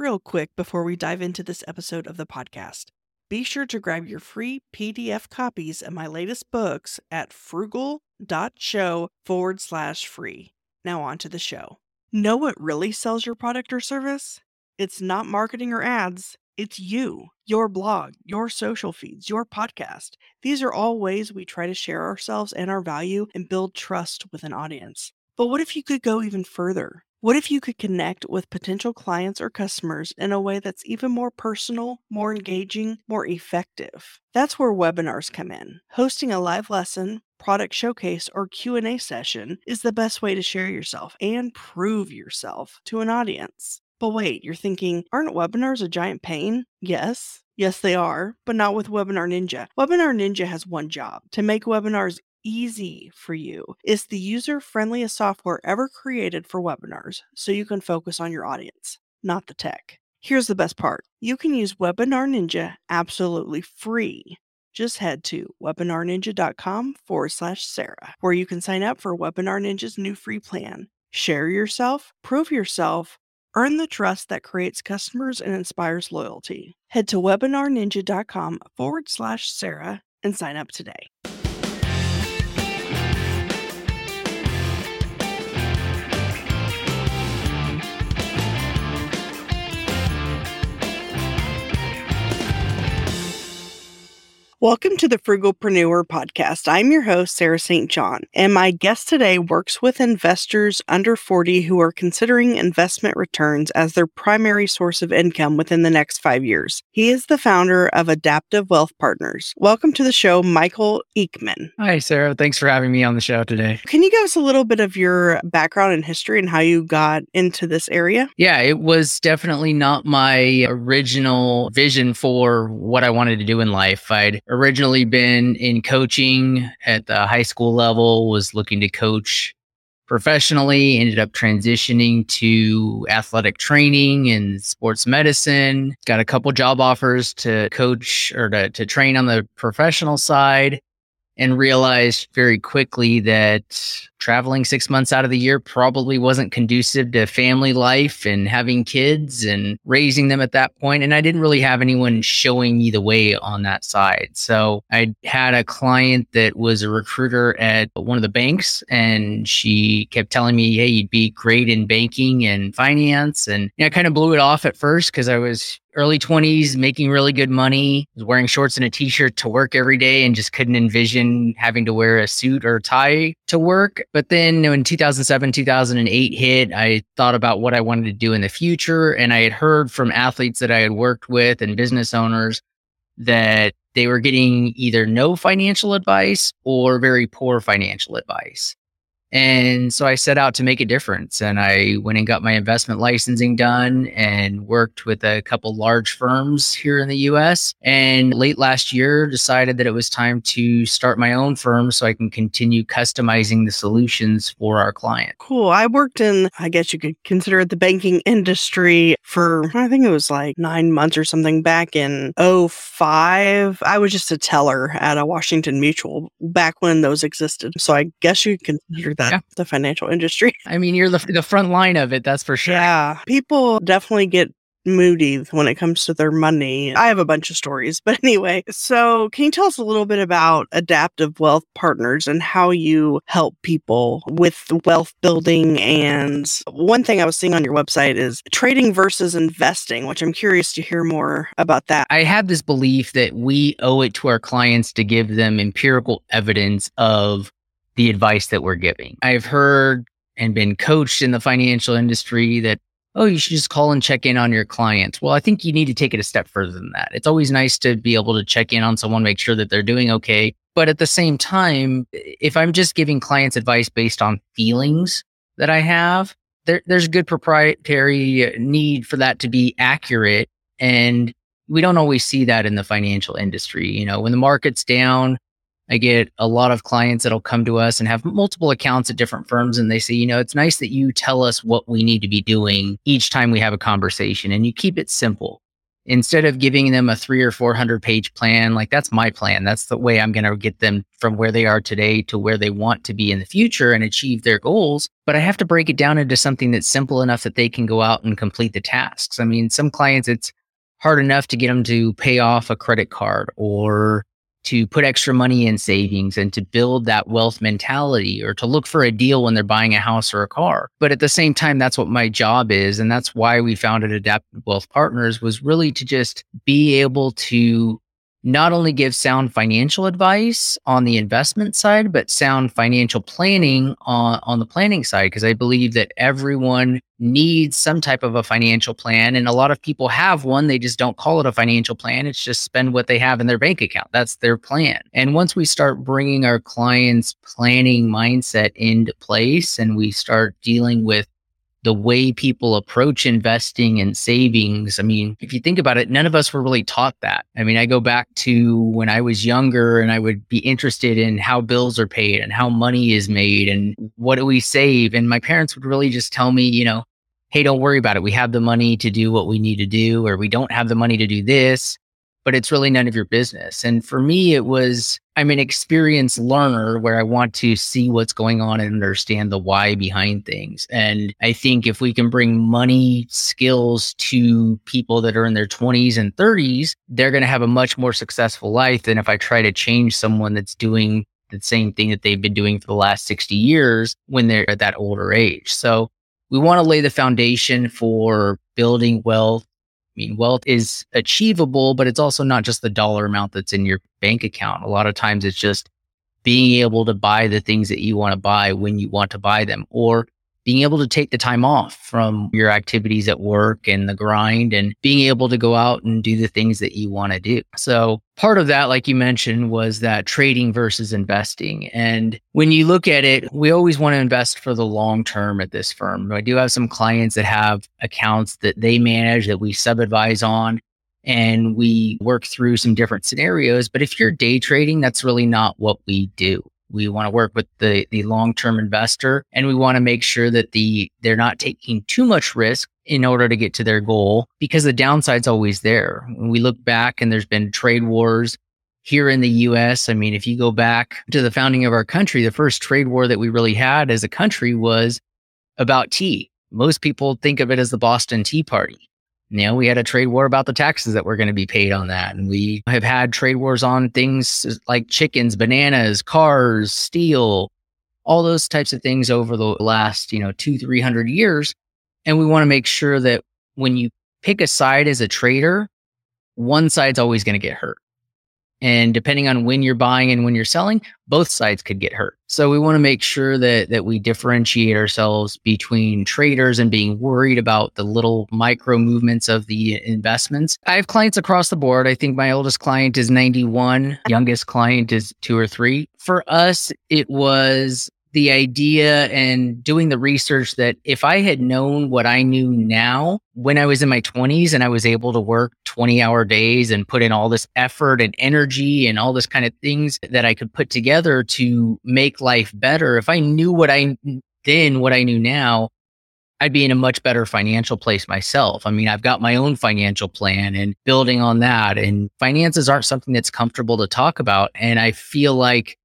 real quick before we dive into this episode of the podcast. Be sure to grab your free PDF copies of my latest books at frugal.show forward slash free. Now, on to the show. Know what really sells your product or service? It's not marketing or ads, it's you, your blog, your social feeds, your podcast. These are all ways we try to share ourselves and our value and build trust with an audience. But what if you could go even further? What if you could connect with potential clients or customers in a way that's even more personal, more engaging, more effective? That's where webinars come in. Hosting a live lesson, product showcase, or Q&A session is the best way to share yourself and prove yourself to an audience. But wait, you're thinking, aren't webinars a giant pain? Yes. Yes, they are, but not with Webinar Ninja. Webinar Ninja has one job to make webinars easy for you. It's the user friendliest software ever created for webinars, so you can focus on your audience, not the tech. Here's the best part you can use Webinar Ninja absolutely free. Just head to webinarninja.com forward slash Sarah, where you can sign up for Webinar Ninja's new free plan. Share yourself, prove yourself, earn the trust that creates customers and inspires loyalty. Head to webinarninja.com forward slash Sarah and sign up today. Welcome to the Frugalpreneur podcast. I'm your host, Sarah St. John, and my guest today works with investors under 40 who are considering investment returns as their primary source of income within the next five years. He is the founder of Adaptive Wealth Partners. Welcome to the show, Michael Eekman. Hi, Sarah. Thanks for having me on the show today. Can you give us a little bit of your background and history and how you got into this area? Yeah, it was definitely not my original vision for what I wanted to do in life. I'd originally been in coaching at the high school level, was looking to coach professionally, ended up transitioning to athletic training and sports medicine. Got a couple job offers to coach or to, to train on the professional side and realized very quickly that traveling six months out of the year probably wasn't conducive to family life and having kids and raising them at that point. And I didn't really have anyone showing me the way on that side. So I had a client that was a recruiter at one of the banks and she kept telling me, Hey, you'd be great in banking and finance. And you know, I kind of blew it off at first because I was early 20s, making really good money, was wearing shorts and a t-shirt to work every day and just couldn't envision having to wear a suit or tie to work. But then when 2007, 2008 hit, I thought about what I wanted to do in the future. And I had heard from athletes that I had worked with and business owners that they were getting either no financial advice or very poor financial advice. And so I set out to make a difference. And I went and got my investment licensing done and worked with a couple large firms here in the US. And late last year, decided that it was time to start my own firm so I can continue customizing the solutions for our client. Cool. I worked in, I guess you could consider it the banking industry for, I think it was like nine months or something back in 05. I was just a teller at a Washington Mutual back when those existed. So I guess you could consider that yeah. the financial industry. I mean, you're the, the front line of it, that's for sure. Yeah. People definitely get moody when it comes to their money. I have a bunch of stories, but anyway. So, can you tell us a little bit about Adaptive Wealth Partners and how you help people with wealth building? And one thing I was seeing on your website is trading versus investing, which I'm curious to hear more about that. I have this belief that we owe it to our clients to give them empirical evidence of the advice that we're giving. I've heard and been coached in the financial industry that, oh, you should just call and check in on your clients. Well, I think you need to take it a step further than that. It's always nice to be able to check in on someone, make sure that they're doing okay. But at the same time, if I'm just giving clients advice based on feelings that I have, there, there's a good proprietary need for that to be accurate. And we don't always see that in the financial industry. You know, when the market's down, I get a lot of clients that'll come to us and have multiple accounts at different firms. And they say, you know, it's nice that you tell us what we need to be doing each time we have a conversation and you keep it simple. instead of giving them a three or 400 page plan, like that's my plan. That's the way I'm going to get them from where they are today to where they want to be in the future and achieve their goals. But I have to break it down into something that's simple enough that they can go out and complete the tasks. I mean, some clients, it's hard enough to get them to pay off a credit card or to put extra money in savings and to build that wealth mentality or to look for a deal when they're buying a house or a car. But at the same time, that's what my job is. And that's why we founded Adaptive Wealth Partners was really to just be able to not only give sound financial advice on the investment side, but sound financial planning on, on the planning side. Because I believe that everyone needs some type of a financial plan. And a lot of people have one. They just don't call it a financial plan. It's just spend what they have in their bank account. That's their plan. And once we start bringing our clients' planning mindset into place and we start dealing with the way people approach investing and savings. I mean, if you think about it, none of us were really taught that. I mean, I go back to when I was younger and I would be interested in how bills are paid and how money is made and what do we save. And my parents would really just tell me, you know, hey, don't worry about it. We have the money to do what we need to do, or we don't have the money to do this but it's really none of your business. And for me, it was I'm an experienced learner where I want to see what's going on and understand the why behind things. And I think if we can bring money skills to people that are in their 20s and 30s, they're going to have a much more successful life than if I try to change someone that's doing the same thing that they've been doing for the last 60 years when they're at that older age. So we want to lay the foundation for building wealth I mean, wealth is achievable, but it's also not just the dollar amount that's in your bank account. A lot of times it's just being able to buy the things that you want to buy when you want to buy them or being able to take the time off from your activities at work and the grind and being able to go out and do the things that you want to do. So, part of that, like you mentioned, was that trading versus investing. And when you look at it, we always want to invest for the long term at this firm. I do have some clients that have accounts that they manage that we sub advise on. And we work through some different scenarios. But if you're day trading, that's really not what we do. We want to work with the, the long-term investor and we want to make sure that the they're not taking too much risk in order to get to their goal because the downside's always there. When we look back and there's been trade wars here in the US, I mean, if you go back to the founding of our country, the first trade war that we really had as a country was about tea. Most people think of it as the Boston Tea Party you know, we had a trade war about the taxes that were going to be paid on that. And we have had trade wars on things like chickens, bananas, cars, steel, all those types of things over the last, you know, two, 300 years. And we want to make sure that when you pick a side as a trader, one side's always going to get hurt. And depending on when you're buying and when you're selling, both sides could get hurt. So we want to make sure that that we differentiate ourselves between traders and being worried about the little micro movements of the investments. I have clients across the board. I think my oldest client is 91, youngest client is 2 or 3. For us, it was the idea and doing the research that if I had known what I knew now when I was in my 20s and I was able to work 20 hour days and put in all this effort and energy and all this kind of things that I could put together to make life better, if I knew what I then, what I knew now, I'd be in a much better financial place myself. I mean, I've got my own financial plan and building on that. And finances aren't something that's comfortable to talk about. And I feel like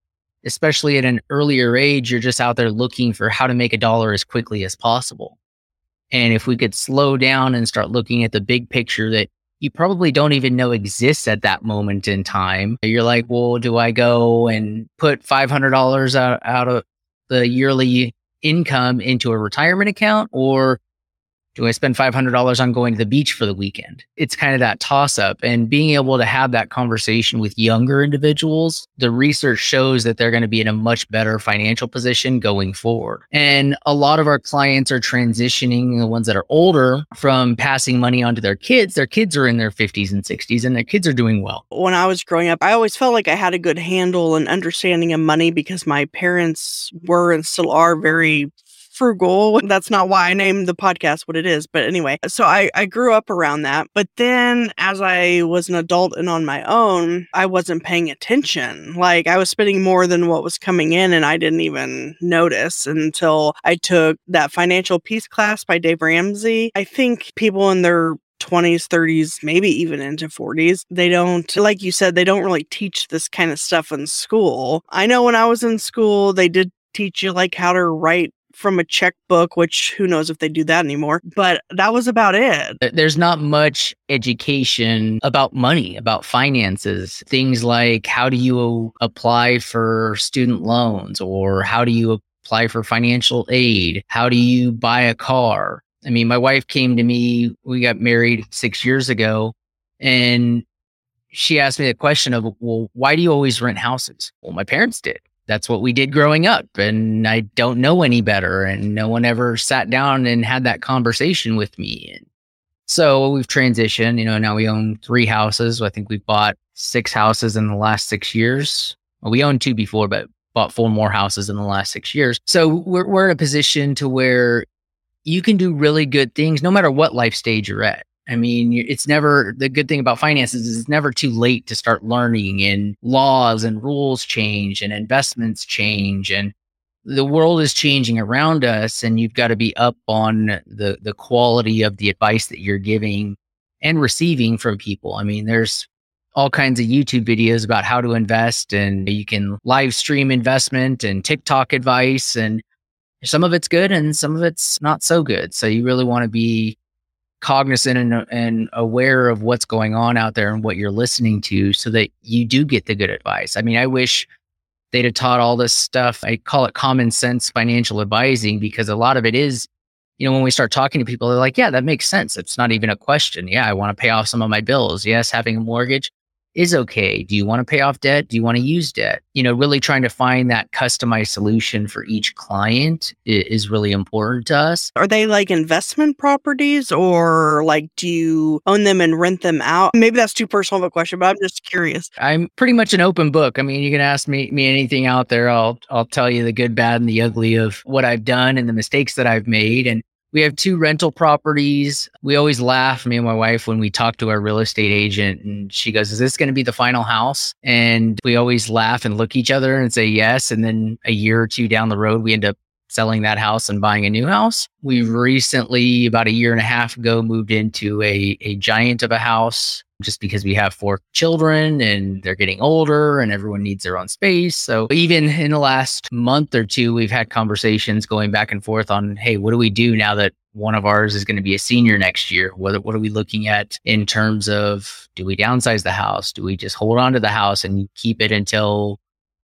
especially at an earlier age, you're just out there looking for how to make a dollar as quickly as possible. And if we could slow down and start looking at the big picture that you probably don't even know exists at that moment in time, you're like, well, do I go and put $500 out, out of the yearly income into a retirement account or do I spend $500 on going to the beach for the weekend? It's kind of that toss up and being able to have that conversation with younger individuals. The research shows that they're going to be in a much better financial position going forward. And a lot of our clients are transitioning, the ones that are older, from passing money on to their kids. Their kids are in their 50s and 60s and their kids are doing well. When I was growing up, I always felt like I had a good handle and understanding of money because my parents were and still are very frugal. That's not why I named the podcast what it is. But anyway, so I, I grew up around that. But then as I was an adult and on my own, I wasn't paying attention. Like I was spending more than what was coming in and I didn't even notice until I took that financial peace class by Dave Ramsey. I think people in their 20s, 30s, maybe even into 40s. They don't, like you said, they don't really teach this kind of stuff in school. I know when I was in school, they did teach you like how to write from a checkbook, which who knows if they do that anymore. But that was about it. There's not much education about money, about finances, things like how do you apply for student loans or how do you apply for financial aid? How do you buy a car? I mean, my wife came to me, we got married six years ago, and she asked me the question of, well, why do you always rent houses? Well, my parents did that's what we did growing up and i don't know any better and no one ever sat down and had that conversation with me and so we've transitioned you know now we own three houses. I think we've bought six houses in the last six years. Well, we owned two before but bought four more houses in the last six years. So we're, we're in a position to where you can do really good things no matter what life stage you're at I mean, it's never the good thing about finances is it's never too late to start learning and laws and rules change and investments change and the world is changing around us and you've got to be up on the the quality of the advice that you're giving and receiving from people. I mean, there's all kinds of YouTube videos about how to invest and you can live stream investment and TikTok advice and some of it's good and some of it's not so good. So you really want to be cognizant and, and aware of what's going on out there and what you're listening to so that you do get the good advice. I mean, I wish they'd have taught all this stuff. I call it common sense financial advising because a lot of it is, you know, when we start talking to people, they're like, yeah, that makes sense. It's not even a question. Yeah, I want to pay off some of my bills. Yes, having a mortgage is okay. Do you want to pay off debt? Do you want to use debt? You know, really trying to find that customized solution for each client is really important to us. Are they like investment properties or like do you own them and rent them out? Maybe that's too personal of a question, but I'm just curious. I'm pretty much an open book. I mean, you can ask me me anything out there. I'll I'll tell you the good, bad, and the ugly of what I've done and the mistakes that I've made. And we have two rental properties. We always laugh, me and my wife, when we talk to our real estate agent and she goes, Is this going to be the final house? And we always laugh and look each other and say yes. And then a year or two down the road, we end up selling that house and buying a new house. We've recently, about a year and a half ago, moved into a, a giant of a house just because we have four children and they're getting older and everyone needs their own space. So even in the last month or two, we've had conversations going back and forth on, hey, what do we do now that one of ours is going to be a senior next year? What, what are we looking at in terms of do we downsize the house? Do we just hold on to the house and keep it until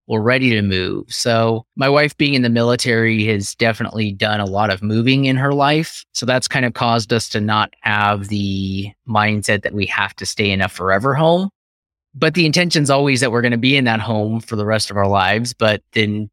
we're ready to move. So, my wife being in the military has definitely done a lot of moving in her life. So, that's kind of caused us to not have the mindset that we have to stay in a forever home. But the intention's always that we're going to be in that home for the rest of our lives. But then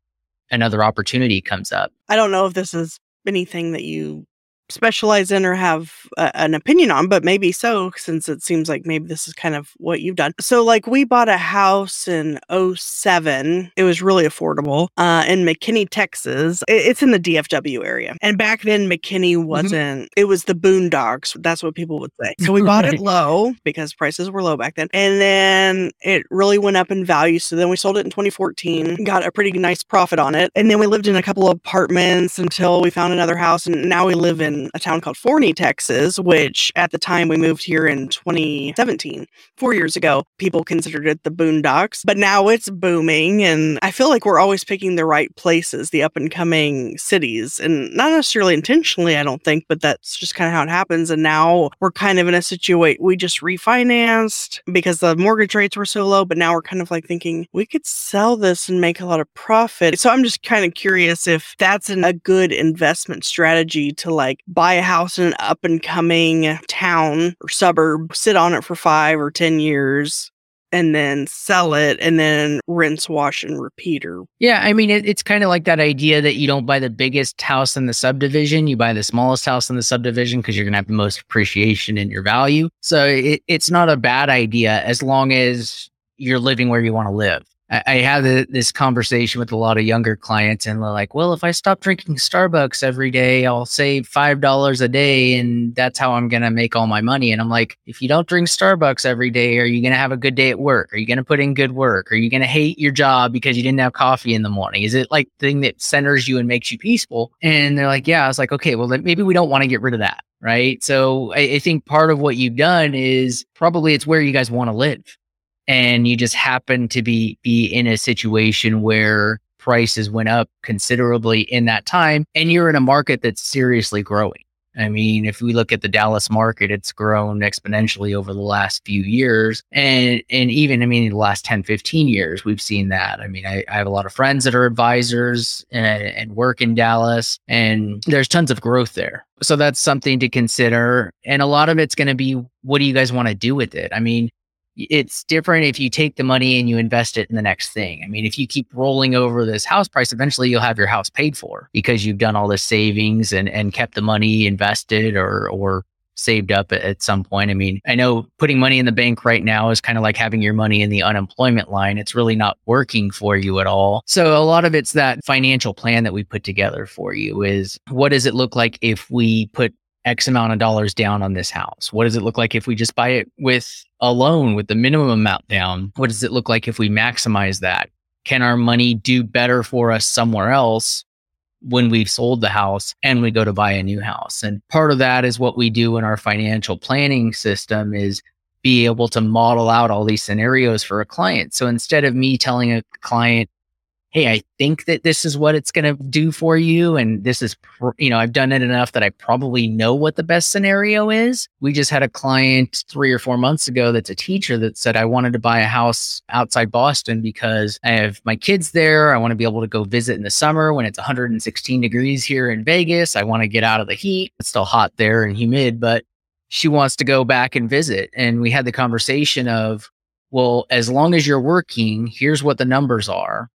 another opportunity comes up. I don't know if this is anything that you specialize in or have a, an opinion on, but maybe so, since it seems like maybe this is kind of what you've done. So, like, we bought a house in 07. It was really affordable uh, in McKinney, Texas. It, it's in the DFW area. And back then, McKinney mm-hmm. wasn't, mm-hmm. it was the boondocks. That's what people would say. So, we bought it low because prices were low back then. And then it really went up in value. So, then we sold it in 2014, got a pretty nice profit on it. And then we lived in a couple of apartments until we found another house. And now we live in a town called Forney, Texas, which at the time we moved here in 2017, four years ago, people considered it the boondocks, but now it's booming. And I feel like we're always picking the right places, the up and coming cities, and not necessarily intentionally, I don't think, but that's just kind of how it happens. And now we're kind of in a situation, we just refinanced because the mortgage rates were so low, but now we're kind of like thinking we could sell this and make a lot of profit. So I'm just kind of curious if that's an, a good investment strategy to like buy a house in an up and coming town or suburb, sit on it for five or 10 years, and then sell it and then rinse, wash, and repeat. Or yeah, I mean, it, it's kind of like that idea that you don't buy the biggest house in the subdivision, you buy the smallest house in the subdivision because you're going to have the most appreciation in your value. So it, it's not a bad idea as long as you're living where you want to live. I, I have this conversation with a lot of younger clients, and they're like, "Well, if I stop drinking Starbucks every day, I'll save five dollars a day, and that's how I'm gonna make all my money." And I'm like, "If you don't drink Starbucks every day, are you gonna have a good day at work? Are you gonna put in good work? Are you gonna hate your job because you didn't have coffee in the morning? Is it like the thing that centers you and makes you peaceful?" And they're like, "Yeah." I was like, "Okay, well, maybe we don't want to get rid of that." Right. So I, I think part of what you've done is probably it's where you guys want to live and you just happen to be be in a situation where prices went up considerably in that time and you're in a market that's seriously growing I mean, if we look at the Dallas market, it's grown exponentially over the last few years. And and even, I mean, the last 10, 15 years, we've seen that. I mean, I, I have a lot of friends that are advisors and, and work in Dallas, and there's tons of growth there. So that's something to consider. And a lot of it's going to be what do you guys want to do with it? I mean, it's different if you take the money and you invest it in the next thing. I mean, if you keep rolling over this house price, eventually you'll have your house paid for because you've done all this savings and, and kept the money invested or, or saved up at, some point. I mean, I know putting money in the bank right now is kind of like having your money in the unemployment line. It's really not working for you at all. So a lot of it's that financial plan that we put together for you is what does it look like if we put X amount of dollars down on this house? What does it look like if we just buy it with a loan with the minimum amount down? What does it look like if we maximize that? Can our money do better for us somewhere else when we've sold the house and we go to buy a new house? And part of that is what we do in our financial planning system is be able to model out all these scenarios for a client. So instead of me telling a client, hey, I think that this is what it's going to do for you. And this is, you know, I've done it enough that I probably know what the best scenario is. We just had a client three or four months ago that's a teacher that said, I wanted to buy a house outside Boston because I have my kids there. I want to be able to go visit in the summer when it's 116 degrees here in Vegas. I want to get out of the heat. It's still hot there and humid, but she wants to go back and visit. And we had the conversation of, well, as long as you're working, here's what the numbers are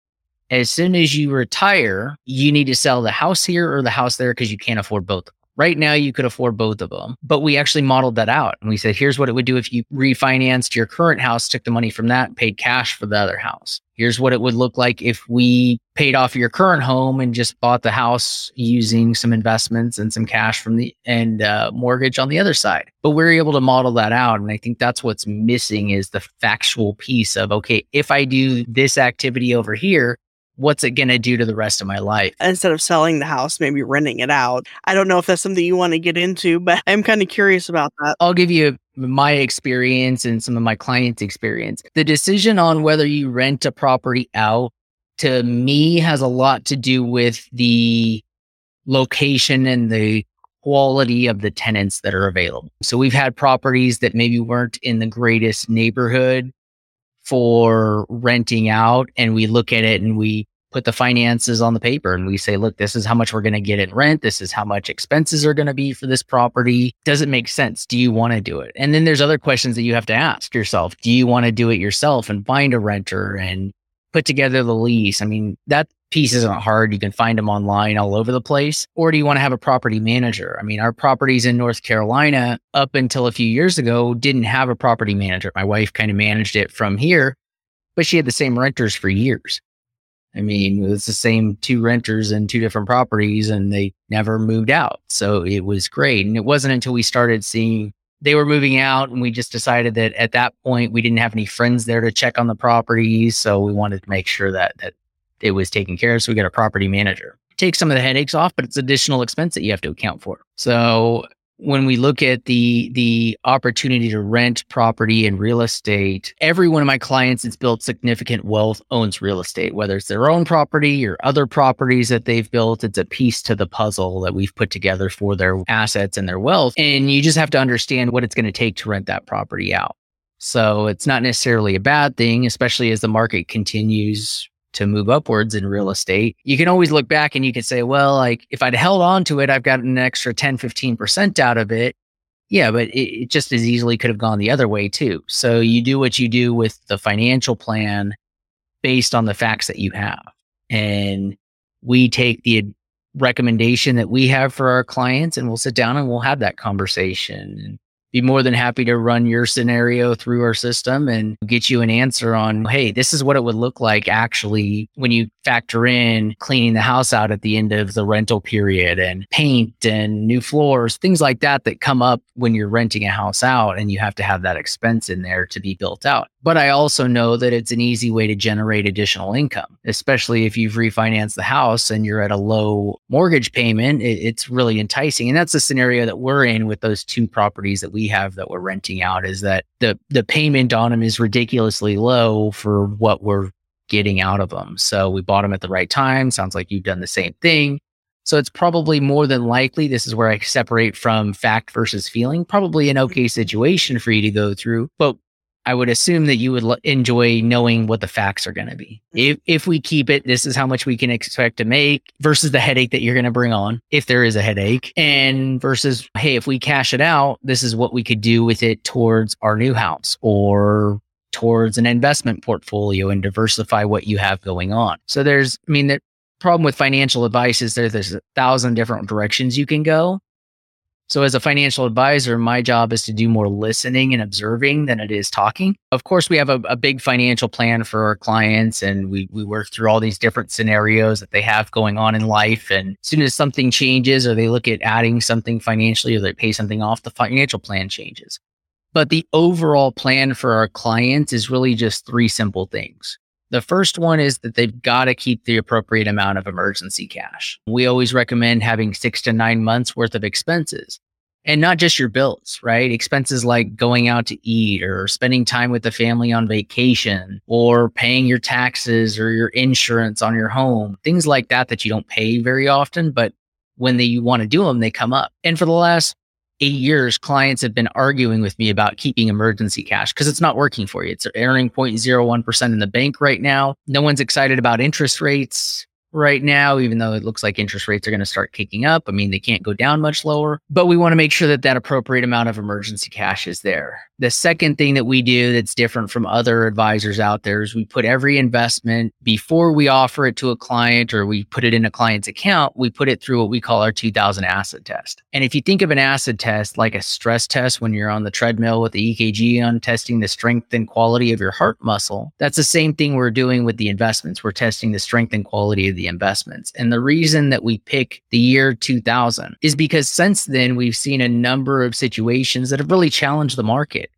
as soon as you retire, you need to sell the house here or the house there because you can't afford both. Right now, you could afford both of them, but we actually modeled that out. And we said, here's what it would do if you refinanced your current house, took the money from that, paid cash for the other house. Here's what it would look like if we paid off your current home and just bought the house using some investments and some cash from the and uh, mortgage on the other side. But we're able to model that out. And I think that's what's missing is the factual piece of, okay, if I do this activity over here, what's it going to do to the rest of my life? Instead of selling the house, maybe renting it out. I don't know if that's something you want to get into, but I'm kind of curious about that. I'll give you my experience and some of my clients' experience. The decision on whether you rent a property out to me has a lot to do with the location and the quality of the tenants that are available. So we've had properties that maybe weren't in the greatest neighborhood for renting out and we look at it and we put the finances on the paper and we say, look, this is how much we're going to get in rent. This is how much expenses are going to be for this property. Does it make sense? Do you want to do it? And then there's other questions that you have to ask yourself. Do you want to do it yourself and find a renter and put together the lease? I mean, that piece isn't hard. You can find them online all over the place. Or do you want to have a property manager? I mean, our properties in North Carolina up until a few years ago didn't have a property manager. My wife kind of managed it from here, but she had the same renters for years. I mean, it's the same two renters in two different properties and they never moved out. So it was great. And it wasn't until we started seeing they were moving out and we just decided that at that point we didn't have any friends there to check on the properties. So we wanted to make sure that that it was taken care of. So we got a property manager. Take some of the headaches off, but it's additional expense that you have to account for. So when we look at the the opportunity to rent property and real estate, every one of my clients that's built significant wealth owns real estate, whether it's their own property or other properties that they've built. It's a piece to the puzzle that we've put together for their assets and their wealth. And you just have to understand what it's going to take to rent that property out. So it's not necessarily a bad thing, especially as the market continues to move upwards in real estate, you can always look back and you can say, well, like if I'd held on to it, I've got an extra 10, 15% out of it. Yeah, but it, it just as easily could have gone the other way too. So you do what you do with the financial plan based on the facts that you have. And we take the recommendation that we have for our clients and we'll sit down and we'll have that conversation. Be more than happy to run your scenario through our system and get you an answer on, hey, this is what it would look like actually when you factor in cleaning the house out at the end of the rental period and paint and new floors, things like that that come up when you're renting a house out and you have to have that expense in there to be built out. But I also know that it's an easy way to generate additional income, especially if you've refinanced the house and you're at a low mortgage payment. it's really enticing. And that's the scenario that we're in with those two properties that we have that we're renting out is that the, the payment on them is ridiculously low for what we're getting out of them. So we bought them at the right time. Sounds like you've done the same thing. So it's probably more than likely this is where I separate from fact versus feeling. Probably an okay situation for you to go through, but I would assume that you would l- enjoy knowing what the facts are going to be. Mm-hmm. If if we keep it, this is how much we can expect to make versus the headache that you're going to bring on if there is a headache and versus hey, if we cash it out, this is what we could do with it towards our new house or towards an investment portfolio and diversify what you have going on. So there's I mean the problem with financial advice is there, there's a thousand different directions you can go. So, as a financial advisor, my job is to do more listening and observing than it is talking. Of course, we have a, a, big financial plan for our clients and we, we work through all these different scenarios that they have going on in life. And as soon as something changes or they look at adding something financially or they pay something off, the financial plan changes. But the overall plan for our clients is really just three simple things. The first one is that they've got to keep the appropriate amount of emergency cash. We always recommend having six to nine months worth of expenses and not just your bills, right? Expenses like going out to eat or spending time with the family on vacation or paying your taxes or your insurance on your home, things like that that you don't pay very often, but when they, you want to do them, they come up. And for the last eight years, clients have been arguing with me about keeping emergency cash because it's not working for you. It's earning 0.01% in the bank right now. No one's excited about interest rates right now, even though it looks like interest rates are going to start kicking up. I mean, they can't go down much lower, but we want to make sure that that appropriate amount of emergency cash is there. The second thing that we do that's different from other advisors out there is we put every investment before we offer it to a client or we put it in a client's account, we put it through what we call our 2000 acid test. And if you think of an acid test like a stress test when you're on the treadmill with the EKG on testing the strength and quality of your heart muscle, that's the same thing we're doing with the investments. We're testing the strength and quality of the investments. And the reason that we pick the year 2000 is because since then we've seen a number of situations that have really challenged the market.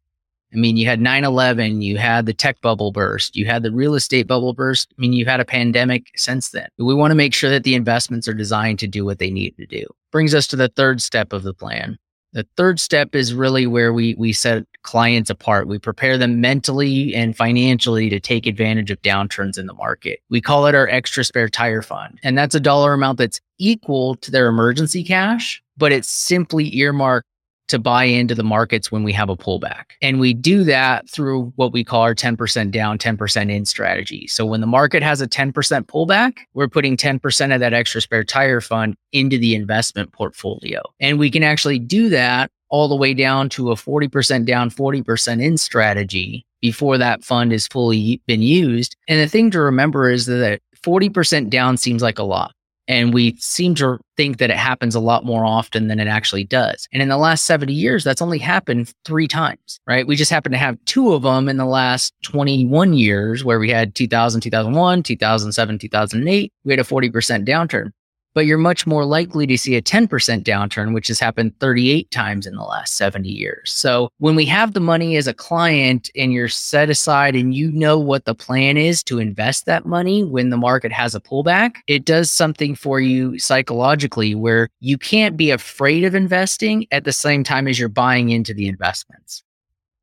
I mean, you had 9 11, you had the tech bubble burst, you had the real estate bubble burst. I mean, you've had a pandemic since then. We want to make sure that the investments are designed to do what they need to do. Brings us to the third step of the plan. The third step is really where we, we set clients apart. We prepare them mentally and financially to take advantage of downturns in the market. We call it our extra spare tire fund. And that's a dollar amount that's equal to their emergency cash, but it's simply earmarked to buy into the markets when we have a pullback. And we do that through what we call our 10% down, 10% in strategy. So when the market has a 10% pullback, we're putting 10% of that extra spare tire fund into the investment portfolio. And we can actually do that all the way down to a 40% down, 40% in strategy before that fund is fully been used. And the thing to remember is that 40% down seems like a lot. And we seem to think that it happens a lot more often than it actually does. And in the last 70 years, that's only happened three times, right? We just happen to have two of them in the last 21 years where we had 2000, 2001, 2007, 2008. We had a 40% downturn but you're much more likely to see a 10% downturn, which has happened 38 times in the last 70 years. So when we have the money as a client and you're set aside and you know what the plan is to invest that money when the market has a pullback, it does something for you psychologically where you can't be afraid of investing at the same time as you're buying into the investments.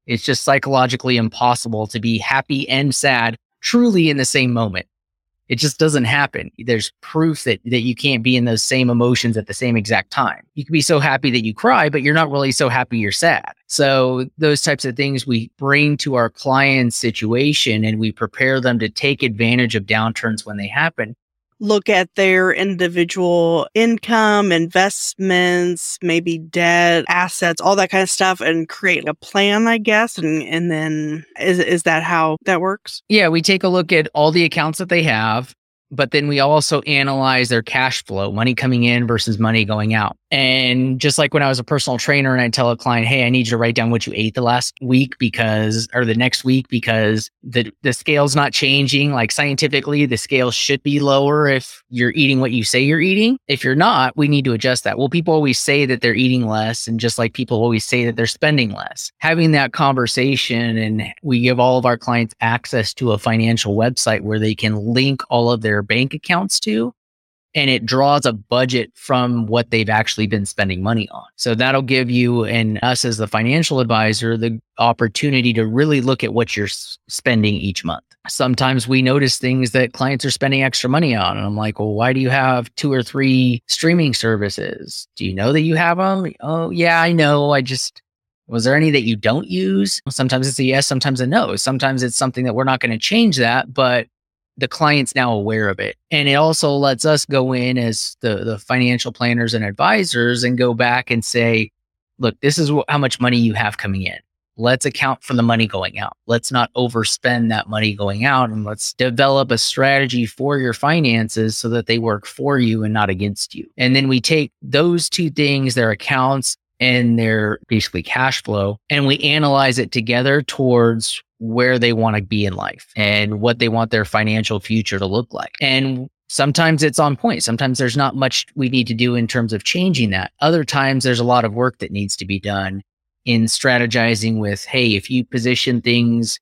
It's just psychologically impossible to be happy and sad truly in the same moment. It just doesn't happen. There's proof that, that you can't be in those same emotions at the same exact time. You can be so happy that you cry, but you're not really so happy you're sad. So those types of things we bring to our client's situation and we prepare them to take advantage of downturns when they happen look at their individual income, investments, maybe debt, assets, all that kind of stuff and create a plan, I guess. And and then is is that how that works? Yeah, we take a look at all the accounts that they have, but then we also analyze their cash flow, money coming in versus money going out. And just like when I was a personal trainer and I tell a client, Hey, I need you to write down what you ate the last week because, or the next week because the, the scale's not changing. Like scientifically, the scale should be lower if you're eating what you say you're eating. If you're not, we need to adjust that. Well, people always say that they're eating less. And just like people always say that they're spending less, having that conversation and we give all of our clients access to a financial website where they can link all of their bank accounts to and it draws a budget from what they've actually been spending money on. So that'll give you and us as the financial advisor the opportunity to really look at what you're spending each month. Sometimes we notice things that clients are spending extra money on. And I'm like, well, why do you have two or three streaming services? Do you know that you have them? Oh, yeah, I know. I just, was there any that you don't use? Sometimes it's a yes, sometimes a no. Sometimes it's something that we're not going to change that, but the client's now aware of it. And it also lets us go in as the, the financial planners and advisors and go back and say, look, this is how much money you have coming in. Let's account for the money going out. Let's not overspend that money going out and let's develop a strategy for your finances so that they work for you and not against you. And then we take those two things, their accounts and their basically cash flow, and we analyze it together towards where they want to be in life and what they want their financial future to look like. And sometimes it's on point. Sometimes there's not much we need to do in terms of changing that. Other times there's a lot of work that needs to be done in strategizing with, hey, if you position things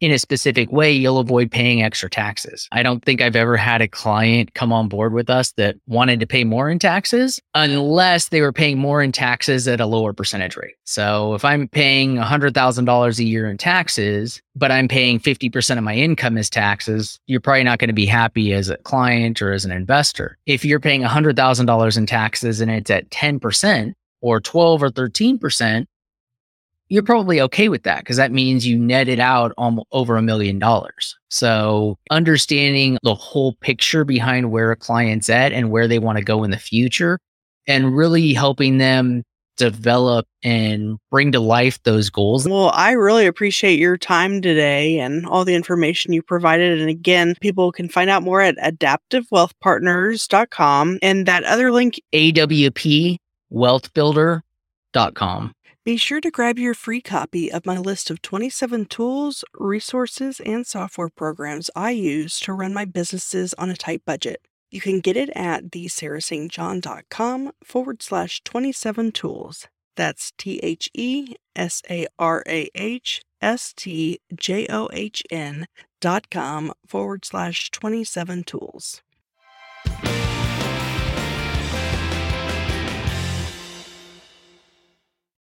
in a specific way, you'll avoid paying extra taxes. I don't think I've ever had a client come on board with us that wanted to pay more in taxes unless they were paying more in taxes at a lower percentage rate. So if I'm paying $100,000 a year in taxes, but I'm paying 50% of my income as taxes, you're probably not going to be happy as a client or as an investor. If you're paying $100,000 in taxes and it's at 10%, or 12 or 13%, you're probably okay with that because that means you netted out almost over a million dollars. So understanding the whole picture behind where a client's at and where they want to go in the future and really helping them develop and bring to life those goals. Well, I really appreciate your time today and all the information you provided. And again, people can find out more at adaptivewealthpartners.com and that other link, awpwealthbuilder.com. Be sure to grab your free copy of my list of 27 tools, resources, and software programs I use to run my businesses on a tight budget. You can get it at thesarahstjohn.com forward slash 27 tools. That's T H E S A R A H S T J O H N dot com forward slash 27 tools.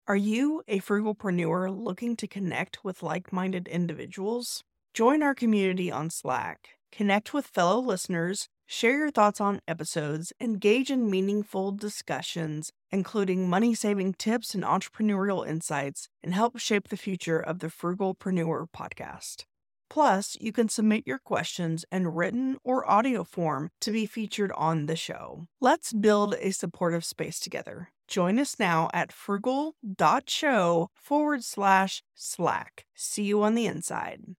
Are you a frugalpreneur looking to connect with like minded individuals? Join our community on Slack, connect with fellow listeners, share your thoughts on episodes, engage in meaningful discussions, including money saving tips and entrepreneurial insights, and help shape the future of the Frugalpreneur podcast. Plus, you can submit your questions in written or audio form to be featured on the show. Let's build a supportive space together. Join us now at frugal.show forward slash slack. See you on the inside.